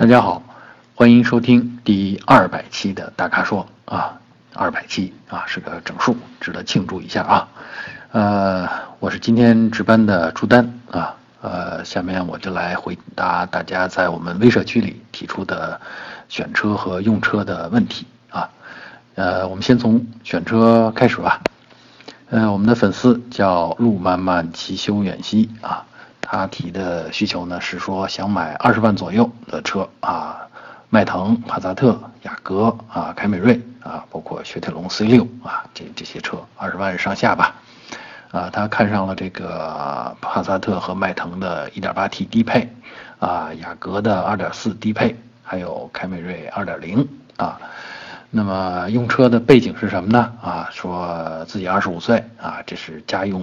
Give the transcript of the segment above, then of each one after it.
大家好，欢迎收听第二百期的大咖说啊，二百期啊是个整数，值得庆祝一下啊。呃，我是今天值班的朱丹啊。呃，下面我就来回答大家在我们微社区里提出的选车和用车的问题啊。呃，我们先从选车开始吧。呃，我们的粉丝叫路漫漫其修远兮啊。他提的需求呢是说想买二十万左右的车啊，迈腾、帕萨特、雅阁啊、凯美瑞啊，包括雪铁龙 C 六啊，这这些车二十万上下吧。啊，他看上了这个帕萨特和迈腾的 1.8T 低配啊，雅阁的2.4低配，还有凯美瑞2.0啊。那么用车的背景是什么呢？啊，说自己二十五岁啊，这是家用。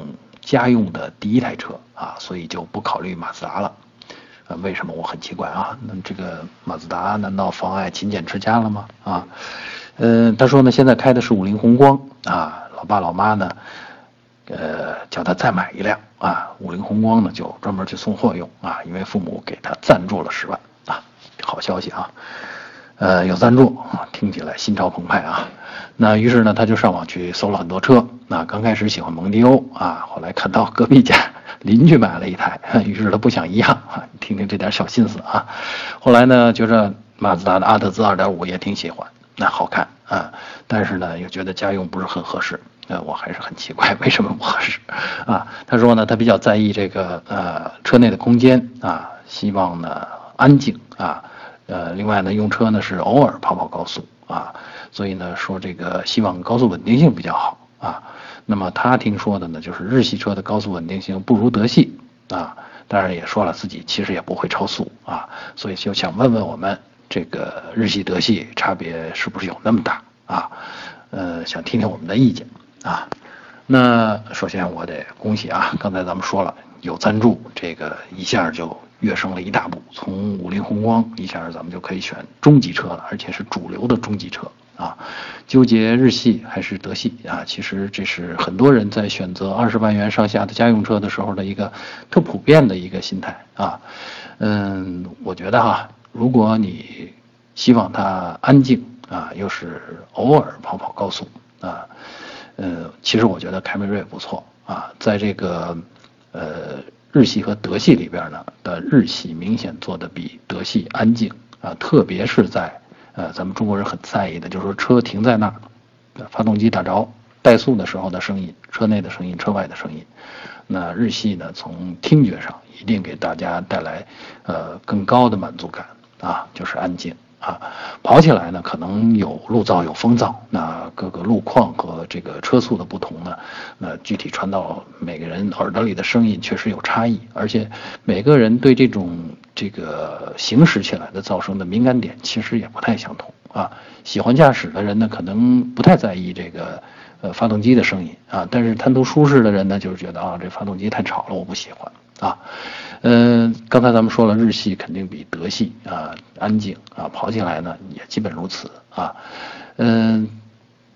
家用的第一台车啊，所以就不考虑马自达了。呃，为什么我很奇怪啊？那这个马自达难道妨碍勤俭持家了吗？啊，呃，他说呢，现在开的是五菱宏光啊，老爸老妈呢，呃，叫他再买一辆啊，五菱宏光呢就专门去送货用啊，因为父母给他赞助了十万啊，好消息啊。呃，有赞助啊，听起来心潮澎湃啊。那于是呢，他就上网去搜了很多车。那刚开始喜欢蒙迪欧啊，后来看到隔壁家邻居买了一台，于是他不想一样啊。听听这点小心思啊。后来呢，觉着马自达的阿特兹2.5也挺喜欢，那好看啊。但是呢，又觉得家用不是很合适。呃，我还是很奇怪，为什么不合适啊？他说呢，他比较在意这个呃车内的空间啊，希望呢安静啊。呃，另外呢，用车呢是偶尔跑跑高速啊，所以呢说这个希望高速稳定性比较好啊。那么他听说的呢，就是日系车的高速稳定性不如德系啊。当然也说了自己其实也不会超速啊，所以就想问问我们这个日系德系差别是不是有那么大啊？呃，想听听我们的意见啊。那首先我得恭喜啊，刚才咱们说了有赞助，这个一下就。跃升了一大步，从五菱宏光一下咱们就可以选中级车了，而且是主流的中级车啊。纠结日系还是德系啊？其实这是很多人在选择二十万元上下的家用车的时候的一个特普遍的一个心态啊。嗯，我觉得哈，如果你希望它安静啊，又是偶尔跑跑高速啊，呃，其实我觉得凯美瑞不错啊，在这个呃。日系和德系里边呢的日系明显做的比德系安静啊，特别是在呃咱们中国人很在意的，就是说车停在那儿，发动机打着怠速的时候的声音，车内的声音，车外的声音。那日系呢，从听觉上一定给大家带来呃更高的满足感啊，就是安静。啊，跑起来呢，可能有路噪有风噪，那各个路况和这个车速的不同呢，那具体传到每个人耳朵里的声音确实有差异，而且每个人对这种这个行驶起来的噪声的敏感点其实也不太相同啊。喜欢驾驶的人呢，可能不太在意这个呃发动机的声音啊，但是贪图舒适的人呢，就是觉得啊这发动机太吵了，我不喜欢啊。嗯，刚才咱们说了，日系肯定比德系啊安静啊，跑起来呢也基本如此啊。嗯，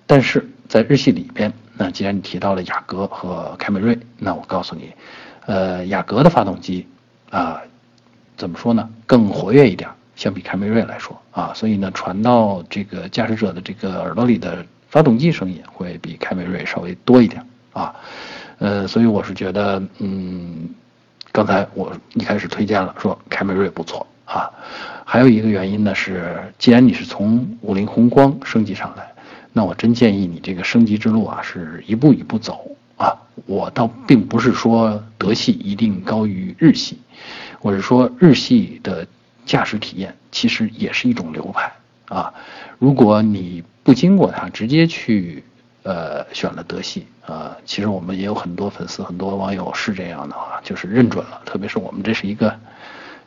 但是在日系里边，那既然你提到了雅阁和凯美瑞，那我告诉你，呃，雅阁的发动机啊，怎么说呢，更活跃一点，相比凯美瑞来说啊，所以呢，传到这个驾驶者的这个耳朵里的发动机声音会比凯美瑞稍微多一点啊。呃，所以我是觉得，嗯。刚才我一开始推荐了，说凯美瑞不错啊，还有一个原因呢是，既然你是从五菱宏光升级上来，那我真建议你这个升级之路啊是一步一步走啊。我倒并不是说德系一定高于日系，我是说日系的驾驶体验其实也是一种流派啊。如果你不经过它，直接去。呃，选了德系啊，其实我们也有很多粉丝、很多网友是这样的啊，就是认准了。特别是我们这是一个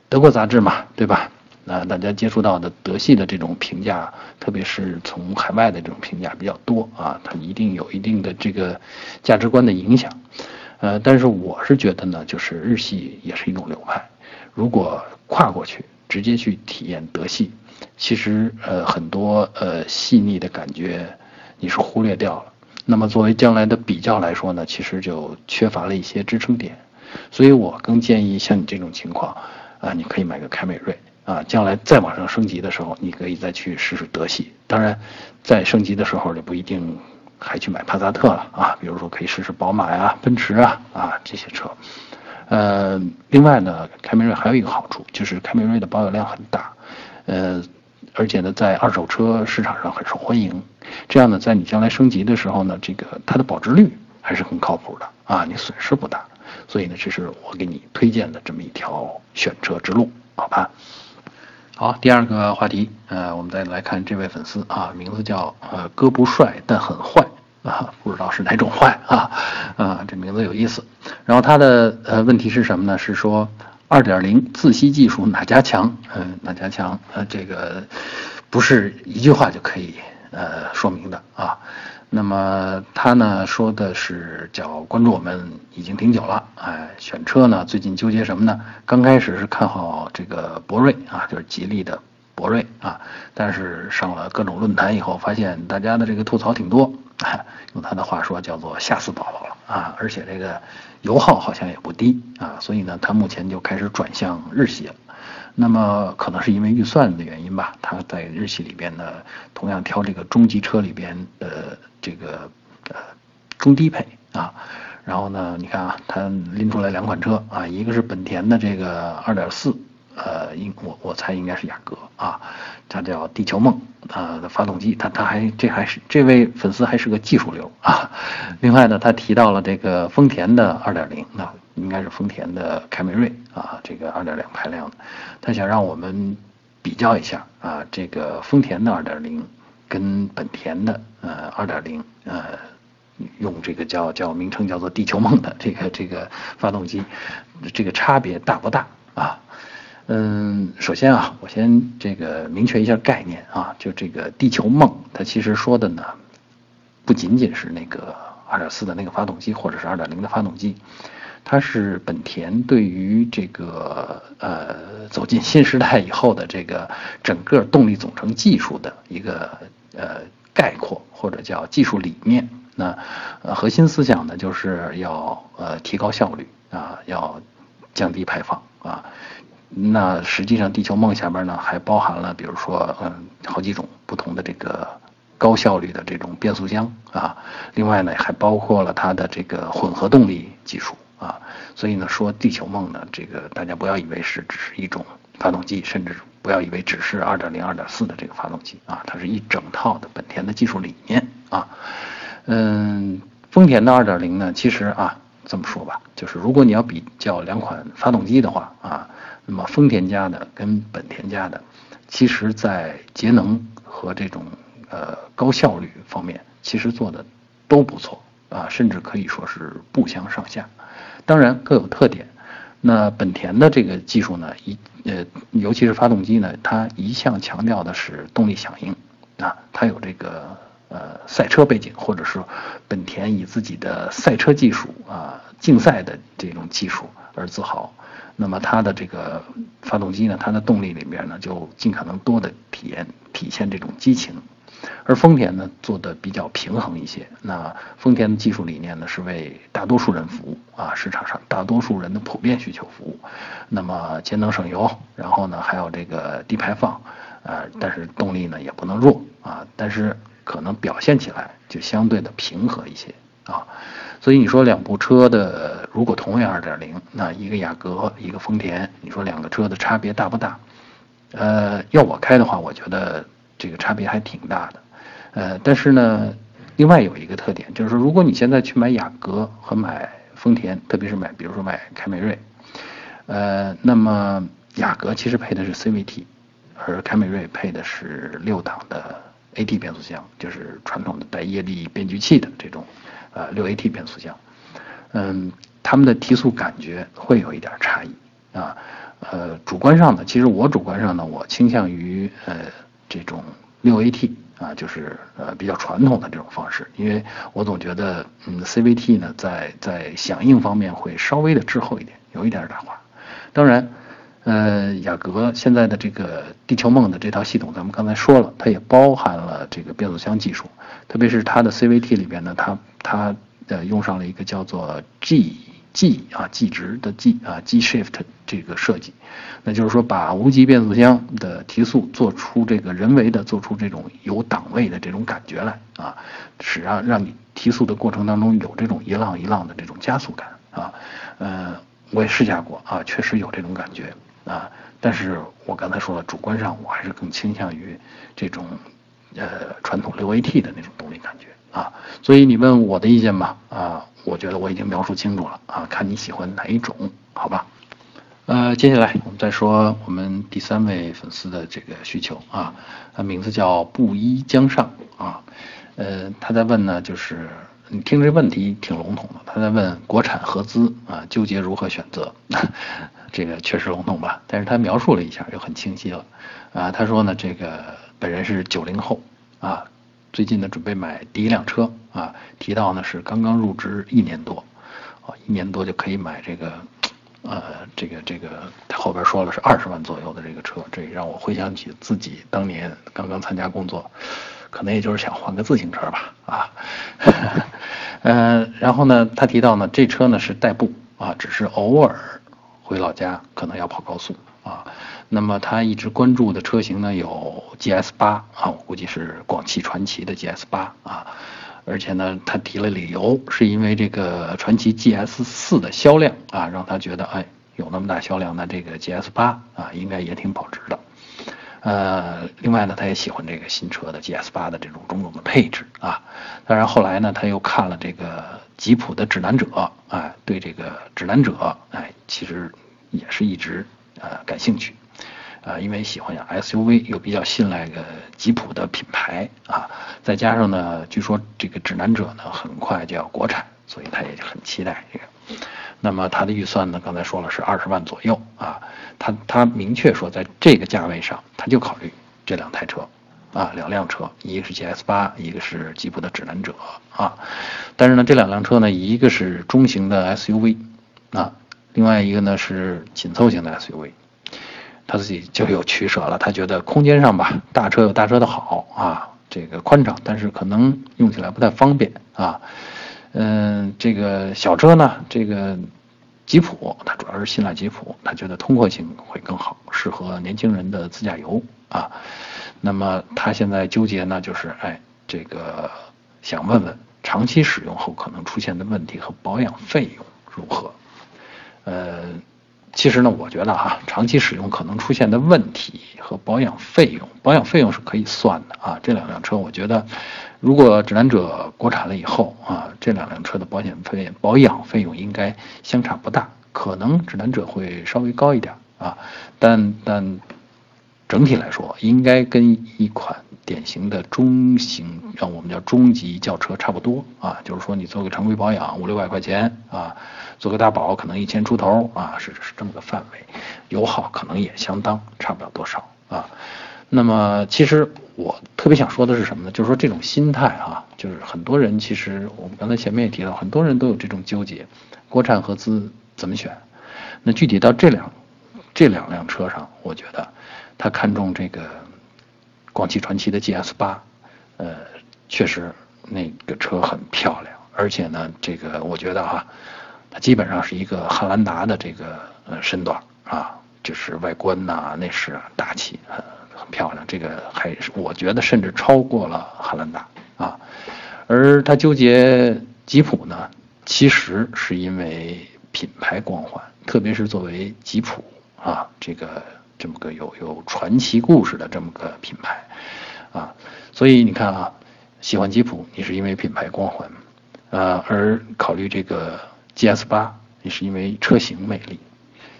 德国杂志嘛，对吧？那大家接触到的德系的这种评价，特别是从海外的这种评价比较多啊，它一定有一定的这个价值观的影响。呃，但是我是觉得呢，就是日系也是一种流派。如果跨过去，直接去体验德系，其实呃很多呃细腻的感觉。你是忽略掉了，那么作为将来的比较来说呢，其实就缺乏了一些支撑点，所以我更建议像你这种情况，啊，你可以买个凯美瑞啊，将来再往上升级的时候，你可以再去试试德系。当然，在升级的时候就不一定还去买帕萨特了啊，比如说可以试试宝马呀、奔驰啊啊这些车。呃，另外呢，凯美瑞还有一个好处，就是凯美瑞的保有量很大，呃，而且呢，在二手车市场上很受欢迎。这样呢，在你将来升级的时候呢，这个它的保值率还是很靠谱的啊，你损失不大。所以呢，这是我给你推荐的这么一条选车之路，好吧？好，第二个话题，呃，我们再来看这位粉丝啊，名字叫呃哥不帅但很坏啊，不知道是哪种坏啊啊，这名字有意思。然后他的呃问题是什么呢？是说二点零自吸技术哪家强？嗯，哪家强？呃，这个不是一句话就可以呃说明的啊。那么他呢说的是叫关注我们已经挺久了，哎，选车呢最近纠结什么呢？刚开始是看好这个博瑞啊，就是吉利的博瑞啊，但是上了各种论坛以后，发现大家的这个吐槽挺多，用他的话说叫做吓死宝宝啊，而且这个油耗好像也不低啊，所以呢，他目前就开始转向日系了。那么可能是因为预算的原因吧，他在日系里边呢，同样挑这个中级车里边的这个呃中低配啊，然后呢，你看啊，他拎出来两款车啊，一个是本田的这个二点四，呃，应我我猜应该是雅阁啊，它叫地球梦啊的发动机，他他还这还是这位粉丝还是个技术流啊，另外呢，他提到了这个丰田的二点零那。应该是丰田的凯美瑞啊，这个2.2排量的，他想让我们比较一下啊，这个丰田的2.0跟本田的呃2.0呃，用这个叫叫名称叫做地球梦的这个这个发动机，这个差别大不大啊？嗯，首先啊，我先这个明确一下概念啊，就这个地球梦，它其实说的呢，不仅仅是那个2.4的那个发动机，或者是2.0的发动机。它是本田对于这个呃走进新时代以后的这个整个动力总成技术的一个呃概括或者叫技术理念。那核心思想呢就是要呃提高效率啊，要降低排放啊。那实际上地球梦下边呢还包含了比如说嗯好几种不同的这个高效率的这种变速箱啊。另外呢还包括了它的这个混合动力技术。啊，所以呢，说地球梦呢，这个大家不要以为是只是一种发动机，甚至不要以为只是二点零、二点四的这个发动机啊，它是一整套的本田的技术理念啊。嗯，丰田的二点零呢，其实啊，这么说吧，就是如果你要比较两款发动机的话啊，那么丰田家的跟本田家的，其实在节能和这种呃高效率方面，其实做的都不错啊，甚至可以说是不相上下。当然各有特点，那本田的这个技术呢，一呃，尤其是发动机呢，它一向强调的是动力响应，啊，它有这个呃赛车背景，或者是本田以自己的赛车技术啊，竞赛的这种技术而自豪。那么它的这个发动机呢，它的动力里面呢，就尽可能多的体验体现这种激情。而丰田呢做的比较平衡一些，那丰田的技术理念呢是为大多数人服务啊，市场上大多数人的普遍需求服务，那么节能省油，然后呢还有这个低排放，呃，但是动力呢也不能弱啊，但是可能表现起来就相对的平和一些啊，所以你说两部车的如果同为2.0，那一个雅阁一个丰田，你说两个车的差别大不大？呃，要我开的话，我觉得。这个差别还挺大的，呃，但是呢，另外有一个特点，就是说，如果你现在去买雅阁和买丰田，特别是买，比如说买凯美瑞，呃，那么雅阁其实配的是 CVT，而凯美瑞配的是六档的 AT 变速箱，就是传统的带液力变矩器的这种，呃，六 AT 变速箱，嗯，他们的提速感觉会有一点差异啊，呃，主观上呢，其实我主观上呢，我倾向于呃。这种六 AT 啊，就是呃比较传统的这种方式，因为我总觉得，嗯，CVT 呢在在响应方面会稍微的滞后一点，有一点点化。当然，呃，雅阁现在的这个地球梦的这套系统，咱们刚才说了，它也包含了这个变速箱技术，特别是它的 CVT 里边呢，它它呃用上了一个叫做 G G 啊，G 值的 G 啊，G Shift 这个设计，那就是说把无级变速箱的提速做出这个人为的做出这种有档位的这种感觉来啊，使让让你提速的过程当中有这种一浪一浪的这种加速感啊，呃，我也试驾过啊，确实有这种感觉啊，但是我刚才说了，主观上我还是更倾向于这种呃传统六 AT 的那种动力感觉啊，所以你问我的意见吧啊。我觉得我已经描述清楚了啊，看你喜欢哪一种，好吧？呃，接下来我们再说我们第三位粉丝的这个需求啊，他名字叫布衣江上啊，呃，他在问呢，就是你听这问题挺笼统的，他在问国产合资啊，纠结如何选择，这个确实笼统吧？但是他描述了一下就很清晰了啊，他说呢，这个本人是九零后啊。最近呢，准备买第一辆车啊，提到呢是刚刚入职一年多，啊，一年多就可以买这个，呃，这个这个后边说了是二十万左右的这个车，这也让我回想起自己当年刚刚参加工作，可能也就是想换个自行车吧，啊，呃，然后呢，他提到呢，这车呢是代步啊，只是偶尔回老家可能要跑高速啊。那么他一直关注的车型呢有 GS 八啊，我估计是广汽传祺的 GS 八啊，而且呢他提了理由，是因为这个传祺 GS 四的销量啊，让他觉得哎有那么大销量，那这个 GS 八啊应该也挺保值的。呃，另外呢他也喜欢这个新车的 GS 八的这种种种的配置啊。当然后来呢他又看了这个吉普的指南者，哎，对这个指南者哎其实也是一直呃感兴趣。啊，因为喜欢 SUV，又比较信赖个吉普的品牌啊，再加上呢，据说这个指南者呢很快就要国产，所以他也很期待这个。那么他的预算呢，刚才说了是二十万左右啊，他他明确说在这个价位上，他就考虑这两台车啊，两辆车，一个是 GS 八，一个是吉普的指南者啊。但是呢，这两辆车呢，一个是中型的 SUV 啊，另外一个呢是紧凑型的 SUV。他自己就有取舍了，他觉得空间上吧，大车有大车的好啊，这个宽敞，但是可能用起来不太方便啊。嗯，这个小车呢，这个吉普，他主要是信赖吉普，他觉得通过性会更好，适合年轻人的自驾游啊。那么他现在纠结呢，就是哎，这个想问问长期使用后可能出现的问题和保养费用如何？呃。其实呢，我觉得哈，长期使用可能出现的问题和保养费用，保养费用是可以算的啊。这两辆车，我觉得，如果指南者国产了以后啊，这两辆车的保险费、保养费用应该相差不大，可能指南者会稍微高一点啊，但但整体来说，应该跟一款典型的中型，让我们叫中级轿车差不多啊。就是说，你做个常规保养五六百块钱啊。做个大保可能一千出头啊，是是这么个范围，油耗可能也相当，差不了多少啊。那么其实我特别想说的是什么呢？就是说这种心态啊，就是很多人其实我们刚才前面也提到，很多人都有这种纠结，国产合资怎么选？那具体到这两这两辆车上，我觉得他看中这个广汽传祺的 GS 八，呃，确实那个车很漂亮，而且呢，这个我觉得哈。它基本上是一个汉兰达的这个呃身段啊，就是外观呐、内饰啊大气，很很漂亮。这个还是我觉得甚至超过了汉兰达啊。而他纠结吉普呢，其实是因为品牌光环，特别是作为吉普啊这个这么个有有传奇故事的这么个品牌啊，所以你看啊，喜欢吉普你是因为品牌光环，啊，而考虑这个。GS 八你是因为车型魅力，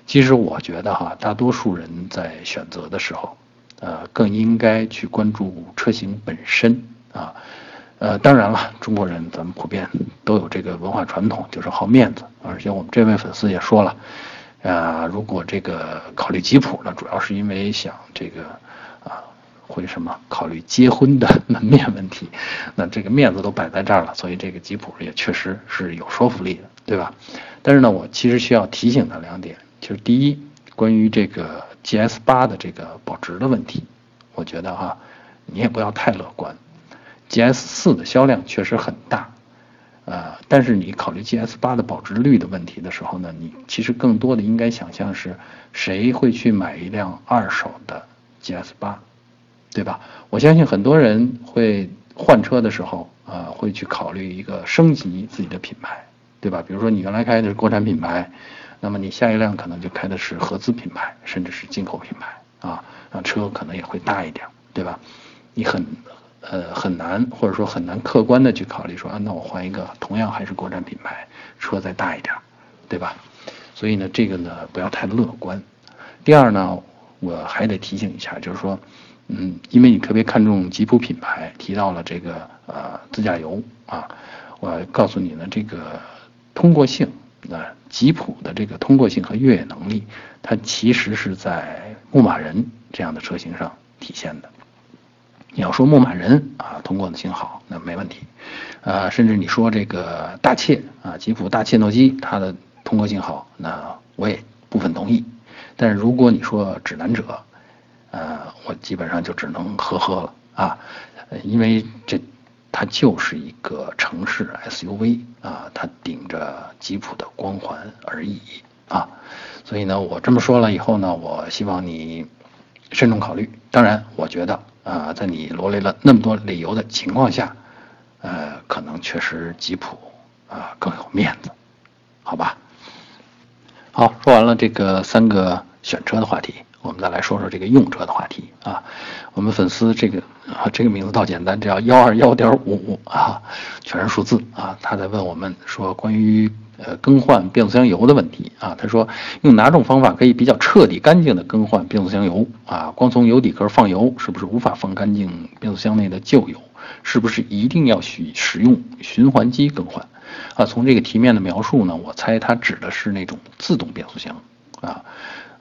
其实我觉得哈，大多数人在选择的时候，呃，更应该去关注车型本身啊，呃，当然了，中国人咱们普遍都有这个文化传统，就是好面子，而且我们这位粉丝也说了，啊，如果这个考虑吉普呢，主要是因为想这个啊。会什么考虑结婚的门面问题？那这个面子都摆在这儿了，所以这个吉普也确实是有说服力的，对吧？但是呢，我其实需要提醒他两点，就是第一，关于这个 GS 八的这个保值的问题，我觉得哈，你也不要太乐观。GS 四的销量确实很大，呃，但是你考虑 GS 八的保值率的问题的时候呢，你其实更多的应该想象是谁会去买一辆二手的 GS 八，对吧？我相信很多人会换车的时候，呃，会去考虑一个升级自己的品牌，对吧？比如说你原来开的是国产品牌，那么你下一辆可能就开的是合资品牌，甚至是进口品牌啊，那车可能也会大一点，对吧？你很。呃，很难，或者说很难客观的去考虑说啊，那我换一个同样还是国产品牌车再大一点，对吧？所以呢，这个呢不要太乐观。第二呢，我还得提醒一下，就是说，嗯，因为你特别看重吉普品牌，提到了这个呃自驾游啊，我告诉你呢，这个通过性啊，吉普的这个通过性和越野能力，它其实是在牧马人这样的车型上体现的。你要说牧马人啊，通过的性好，那没问题，呃，甚至你说这个大切啊，吉普大切诺基，它的通过性好，那我也部分同意。但是如果你说指南者，呃，我基本上就只能呵呵了啊，因为这它就是一个城市 SUV 啊，它顶着吉普的光环而已啊，所以呢，我这么说了以后呢，我希望你慎重考虑。当然，我觉得。啊，在你罗列了那么多理由的情况下，呃，可能确实吉普啊更有面子，好吧？好，说完了这个三个选车的话题，我们再来说说这个用车的话题啊。我们粉丝这个啊，这个名字倒简单，叫幺二幺点五啊，全是数字啊。他在问我们说关于。呃，更换变速箱油的问题啊，他说用哪种方法可以比较彻底干净的更换变速箱油啊？光从油底壳放油是不是无法放干净变速箱内的旧油？是不是一定要需使用循环机更换？啊，从这个题面的描述呢，我猜它指的是那种自动变速箱啊。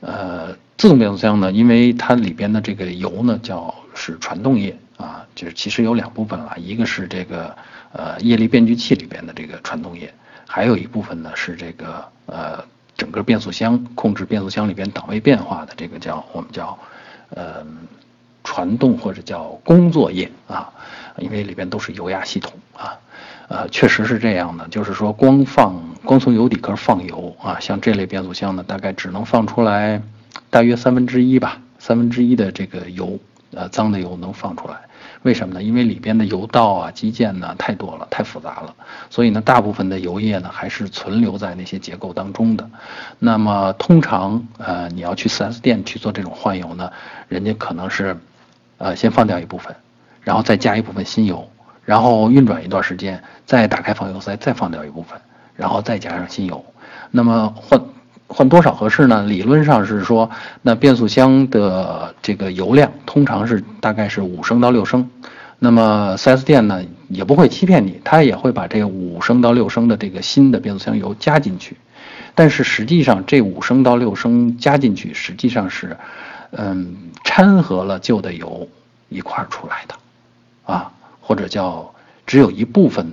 呃，自动变速箱呢，因为它里边的这个油呢叫是传动液啊，就是其实有两部分了，一个是这个呃液力变矩器里边的这个传动液。还有一部分呢是这个呃整个变速箱控制变速箱里边档位变化的这个叫我们叫呃传动或者叫工作液啊，因为里边都是油压系统啊，呃确实是这样的，就是说光放光从油底壳放油啊，像这类变速箱呢，大概只能放出来大约三分之一吧，三分之一的这个油呃脏的油能放出来。为什么呢？因为里边的油道啊、机件呢太多了，太复杂了，所以呢，大部分的油液呢还是存留在那些结构当中的。那么通常，呃，你要去 4S 店去做这种换油呢，人家可能是，呃，先放掉一部分，然后再加一部分新油，然后运转一段时间，再打开放油塞，再放掉一部分，然后再加上新油。那么换。换多少合适呢？理论上是说，那变速箱的这个油量通常是大概是五升到六升。那么 4S 店呢也不会欺骗你，他也会把这五升到六升的这个新的变速箱油加进去。但是实际上这五升到六升加进去，实际上是，嗯，掺和了旧的油一块儿出来的，啊，或者叫只有一部分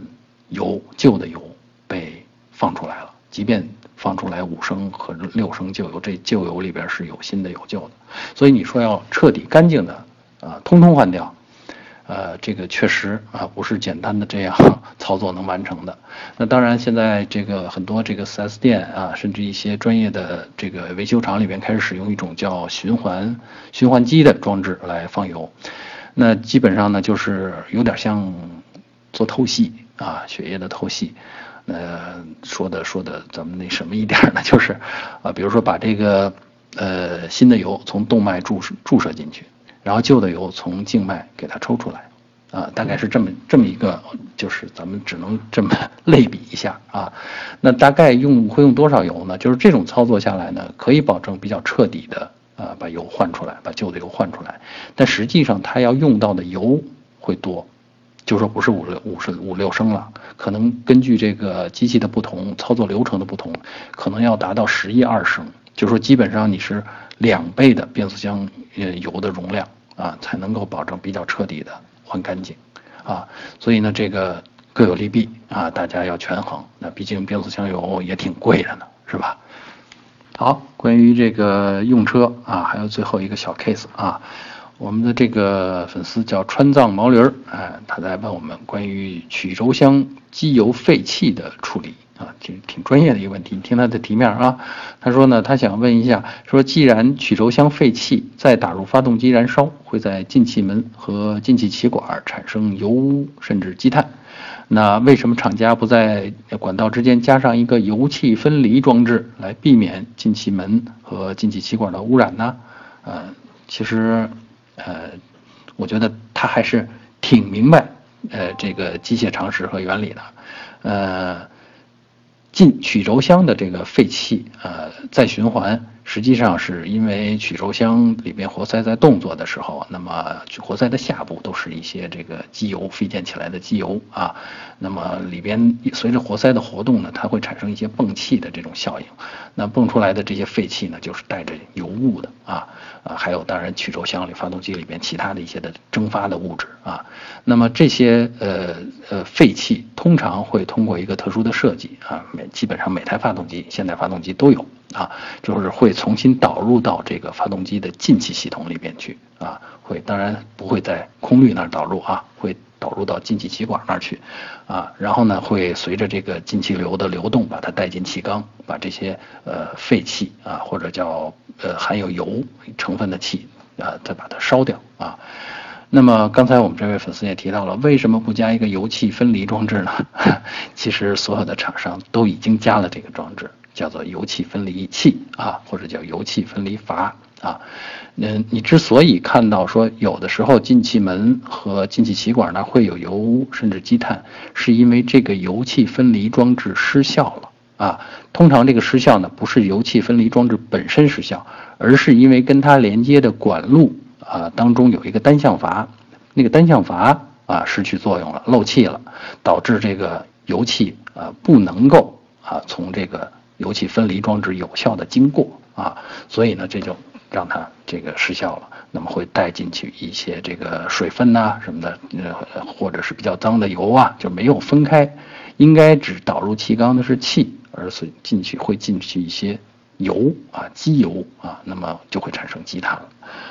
油旧的油被放出来了，即便。放出来五升和六升旧油，这旧油里边是有新的有旧的，所以你说要彻底干净的啊，通通换掉，呃，这个确实啊不是简单的这样 操作能完成的。那当然，现在这个很多这个 4S 店啊，甚至一些专业的这个维修厂里边开始使用一种叫循环循环机的装置来放油，那基本上呢就是有点像做透析啊，血液的透析。呃，说的说的，咱们那什么一点呢？就是，啊，比如说把这个呃新的油从动脉注射注射进去，然后旧的油从静脉给它抽出来，啊，大概是这么这么一个，就是咱们只能这么 类比一下啊。那大概用会用多少油呢？就是这种操作下来呢，可以保证比较彻底的啊把油换出来，把旧的油换出来，但实际上它要用到的油会多。就说不是五六五十五六升了，可能根据这个机器的不同，操作流程的不同，可能要达到十一二升。就说基本上你是两倍的变速箱呃油的容量啊，才能够保证比较彻底的换干净啊。所以呢，这个各有利弊啊，大家要权衡。那毕竟变速箱油也挺贵的呢，是吧？好，关于这个用车啊，还有最后一个小 case 啊。我们的这个粉丝叫川藏毛驴儿，哎，他在问我们关于曲轴箱机油废气的处理啊，挺挺专业的一个问题。你听他的题面啊，他说呢，他想问一下，说既然曲轴箱废气再打入发动机燃烧，会在进气门和进气歧管产生油污甚至积碳，那为什么厂家不在管道之间加上一个油气分离装置，来避免进气门和进气歧管的污染呢？呃，其实。呃，我觉得他还是挺明白呃这个机械常识和原理的，呃，进曲轴箱的这个废气呃再循环。实际上是因为曲轴箱里边活塞在动作的时候，那么活塞的下部都是一些这个机油飞溅起来的机油啊，那么里边随着活塞的活动呢，它会产生一些泵气的这种效应，那泵出来的这些废气呢，就是带着油污的啊啊，还有当然曲轴箱里发动机里边其他的一些的蒸发的物质啊，那么这些呃呃废气通常会通过一个特殊的设计啊，每基本上每台发动机现代发动机都有。啊，就是会重新导入到这个发动机的进气系统里边去啊，会当然不会在空滤那儿导入啊，会导入到进气歧管那儿去啊，然后呢会随着这个进气流的流动把它带进气缸，把这些呃废气啊或者叫呃含有油成分的气啊再把它烧掉啊。那么刚才我们这位粉丝也提到了，为什么不加一个油气分离装置呢？其实所有的厂商都已经加了这个装置。叫做油气分离器啊，或者叫油气分离阀啊。嗯，你之所以看到说有的时候进气门和进气歧管呢会有油污甚至积碳，是因为这个油气分离装置失效了啊。通常这个失效呢不是油气分离装置本身失效，而是因为跟它连接的管路啊当中有一个单向阀，那个单向阀啊失去作用了，漏气了，导致这个油气啊不能够啊从这个。油气分离装置有效的经过啊，所以呢，这就让它这个失效了。那么会带进去一些这个水分呐什么的，呃，或者是比较脏的油啊，就没有分开。应该只导入气缸的是气，而是进去会进去一些油啊，机油啊，那么就会产生积碳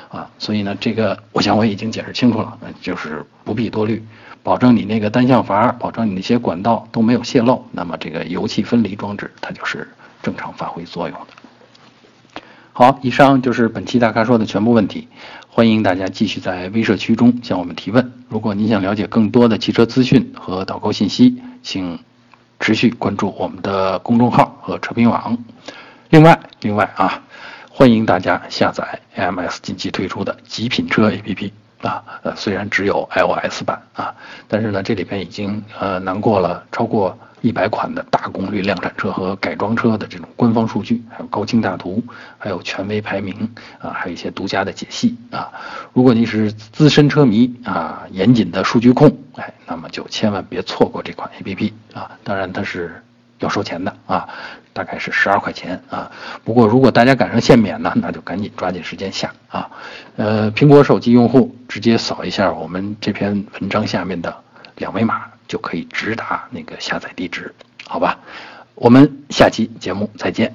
啊。所以呢，这个我想我已经解释清楚了，就是不必多虑。保证你那个单向阀，保证你那些管道都没有泄漏，那么这个油气分离装置它就是正常发挥作用的。好，以上就是本期大咖说的全部问题，欢迎大家继续在微社区中向我们提问。如果您想了解更多的汽车资讯和导购信息，请持续关注我们的公众号和车评网。另外，另外啊，欢迎大家下载 AMS 近期推出的极品车 APP。啊，呃，虽然只有 iOS 版啊，但是呢，这里边已经呃囊括了超过一百款的大功率量产车和改装车的这种官方数据，还有高清大图，还有权威排名啊，还有一些独家的解析啊。如果你是资深车迷啊，严谨的数据控，哎，那么就千万别错过这款 APP 啊。当然它是。要收钱的啊，大概是十二块钱啊。不过如果大家赶上限免呢，那就赶紧抓紧时间下啊。呃，苹果手机用户直接扫一下我们这篇文章下面的两维码，就可以直达那个下载地址，好吧？我们下期节目再见。